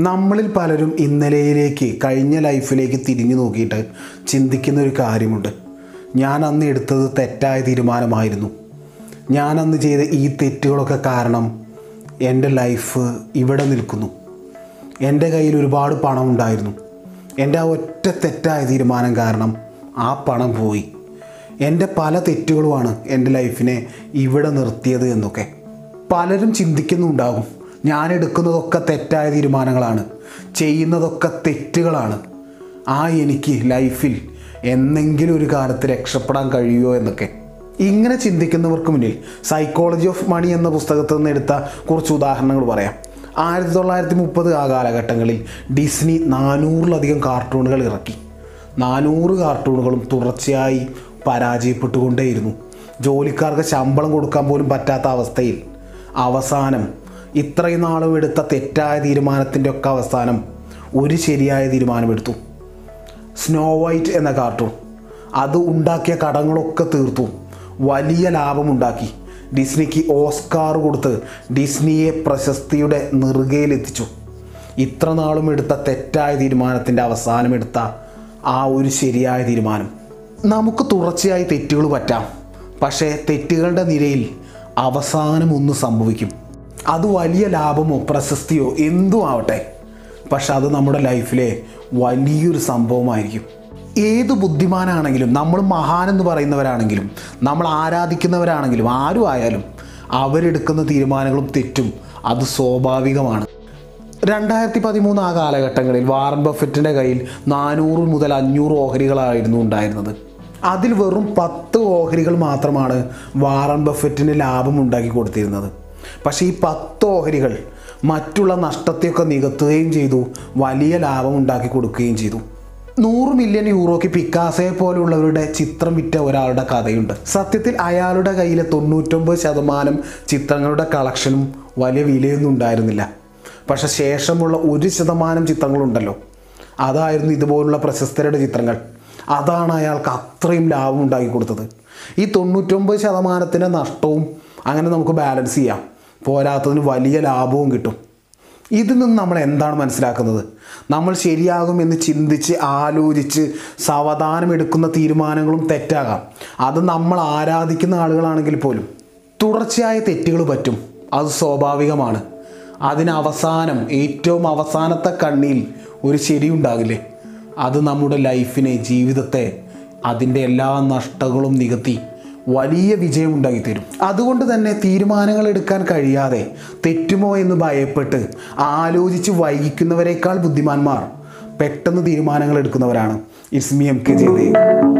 നമ്മളിൽ പലരും ഇന്നലെയിലേക്ക് കഴിഞ്ഞ ലൈഫിലേക്ക് തിരിഞ്ഞു നോക്കിയിട്ട് ചിന്തിക്കുന്ന ഒരു കാര്യമുണ്ട്. ഞാൻ അന്ന് എടുത്തത് തെറ്റായ തീരുമാനമായിരുന്നു. ഞാൻ അന്ന് ചെയ്ത ഈ തെറ്റുകളൊക്കെ കാരണം എന്റെ ലൈഫ് ഇവിടെ നിൽക്കുന്നു. എന്റെ കയ്യിൽ ഒരുപാട് പണം ഉണ്ടായിരുന്നു. എന്റെ ആ ഒറ്റ തെറ്റായ തീരുമാനം കാരണം ആ പണം പോയി. എന്റെ പല തെറ്റുകളുമാണ് എന്റെ ലൈഫിനെ ഇവിടെ നിർത്തിയത് എന്നൊക്കെ. പലരും ചിന്തിക്കുന്നുണ്ടാകും. ഞാൻ എടുക്കുന്നതൊക്കെ തെറ്റായ തീരുമാനങ്ങളാണ്. ചെയ്യുന്നതൊക്കെ തെറ്റുകളാണ്. ആ എനിക്ക് ലൈഫിൽ എന്നെങ്കിലും ഒരു കാലത്ത് രക്ഷപ്പെടാൻ കഴിയുമോ എന്നൊക്കെ. ഇങ്ങനെ ചിന്തിക്കുന്നവർക്ക് മുന്നിൽ സൈക്കോളജി ഓഫ് മണി എന്ന പുസ്തകത്തിൽ നിന്ന് എടുത്ത കുറച്ച് ഉദാഹരണങ്ങൾ പറയാം. ആയിരത്തി തൊള്ളായിരത്തി മുപ്പത് ആ കാലഘട്ടങ്ങളിൽ ഡിസ്നി നാനൂറിലധികം കാർട്ടൂണുകൾ ഇറക്കി. നാനൂറ് കാർട്ടൂണുകളും തുടർച്ചയായി പരാജയപ്പെട്ടുകൊണ്ടേയിരുന്നു. ജോലിക്കാർക്ക് ശമ്പളം കൊടുക്കാൻ പോലും പറ്റാത്ത അവസ്ഥയിൽ. അവസാനം ഇത്രയും നാളും എടുത്ത തെറ്റായ തീരുമാനത്തിന്റെ ഒക്കെ അവസാനം ഒരു ശരിയായ തീരുമാനമെടുത്തു സ്നോ വൈറ്റ് എന്ന കാർട്ടൂൺ അത് ഉണ്ടാക്കിയ കടങ്ങളൊക്കെ തീർത്തു. വലിയ ലാഭമുണ്ടാക്കി ഡിസ്നിക്ക് ഓസ്കാർ കൊടുത്ത് ഡിസ്നിയെ പ്രശസ്തിയുടെ നെറുകയിലെത്തിച്ചു. ഇത്ര നാളും എടുത്ത തെറ്റായ തീരുമാനത്തിന്റെ അവസാനം എടുത്ത ആ ഒരു ശരിയായ തീരുമാനം. നമുക്ക് തുടർച്ചയായി തെറ്റുകൾ പറ്റാം. പക്ഷേ തെറ്റുകളുടെ നിരയിൽ അവസാനം ഒന്ന് സംഭവിക്കും. അത് വലിയ ലാഭമോ പ്രശസ്തിയോ എന്തും ആവട്ടെ. പക്ഷെ അത് നമ്മുടെ ലൈഫിലെ വലിയൊരു സംഭവമായിരിക്കും. ഏത് ബുദ്ധിമാനാണെങ്കിലും നമ്മൾ മഹാനെന്ന് പറയുന്നവരാണെങ്കിലും നമ്മൾ ആരാധിക്കുന്നവരാണെങ്കിലും ആരും ആയാലും അവരെടുക്കുന്ന തീരുമാനങ്ങളും തെറ്റും അത് സ്വാഭാവികമാണ്. രണ്ടായിരത്തി പതിമൂന്ന് ആ കാലഘട്ടങ്ങളിൽ വാറൻ ബഫറ്റിന്റെ കയ്യിൽ നാനൂറ് മുതൽ അഞ്ഞൂറ് ഓഹരികളായിരുന്നു ഉണ്ടായിരുന്നത്. അതിൽ വെറും പത്ത് ഓഹരികൾ മാത്രമാണ് വാറൻ ബഫറ്റിന് ലാഭം ഉണ്ടാക്കി കൊടുത്തിരുന്നത്. പക്ഷേ ഈ പത്ത് ഓഹരികൾ മറ്റുള്ള നഷ്ടത്തെയൊക്കെ നികത്തുകയും ചെയ്തു വലിയ ലാഭം ഉണ്ടാക്കി കൊടുക്കുകയും ചെയ്തു. നൂറ് മില്യൺ യൂറോയ്ക്ക് പിക്കാസയെ പോലുള്ളവരുടെ ചിത്രം വിറ്റ ഒരാളുടെ കഥയുണ്ട്. സത്യത്തിൽ അയാളുടെ കയ്യിലെ തൊണ്ണൂറ്റൊമ്പത് ശതമാനം ചിത്രങ്ങളുടെ കളക്ഷനും വലിയ വിലയൊന്നും ഉണ്ടായിരുന്നില്ല. പക്ഷെ ശേഷമുള്ള ഒരു ശതമാനം ചിത്രങ്ങളുണ്ടല്ലോ. അതായിരുന്നു ഇതുപോലുള്ള പ്രശസ്തരുടെ ചിത്രങ്ങൾ. അതാണ് അയാൾക്ക് അത്രയും ലാഭം ഉണ്ടാക്കി കൊടുത്തത്. ഈ തൊണ്ണൂറ്റൊമ്പത് ശതമാനത്തിന്റെ നഷ്ടവും അങ്ങനെ നമുക്ക് ബാലൻസ് ചെയ്യാം. പോരാത്തതിന് വലിയ ലാഭവും കിട്ടും. ഇതിൽ നിന്ന് നമ്മൾ എന്താണ് മനസ്സിലാക്കുന്നത്? നമ്മൾ ശരിയാകും എന്ന് ചിന്തിച്ച് ആലോചിച്ച് സാവധാനം എടുക്കുന്ന തീരുമാനങ്ങളും തെറ്റാകാം. അത് നമ്മൾ ആരാധിക്കുന്ന ആളുകളാണെങ്കിൽ പോലും തുടർച്ചയായ തെറ്റുകൾ പറ്റും. അത് സ്വാഭാവികമാണ്. അതിനവസാനം ഏറ്റവും അവസാനത്തെ കണ്ണിയിൽ ഒരു ശരി ഉണ്ടാകില്ലേ? അത് നമ്മുടെ ലൈഫിനെ ജീവിതത്തെ അതിന്റെ എല്ലാ നഷ്ടങ്ങളും നികത്തി വലിയ വിജയം ഉണ്ടാക്കിത്തരും അതുകൊണ്ട് തന്നെ തീരുമാനങ്ങൾ എടുക്കാൻ കഴിയാതെ തെറ്റുമോ എന്ന് ഭയപ്പെട്ട് ആലോചിച്ച് വൈകിക്കുന്നവരെക്കാൾ ബുദ്ധിമാന്മാർ പെട്ടെന്ന് തീരുമാനങ്ങൾ എടുക്കുന്നവരാണ് ഇസ്മി എം കെ ജയദേവ്.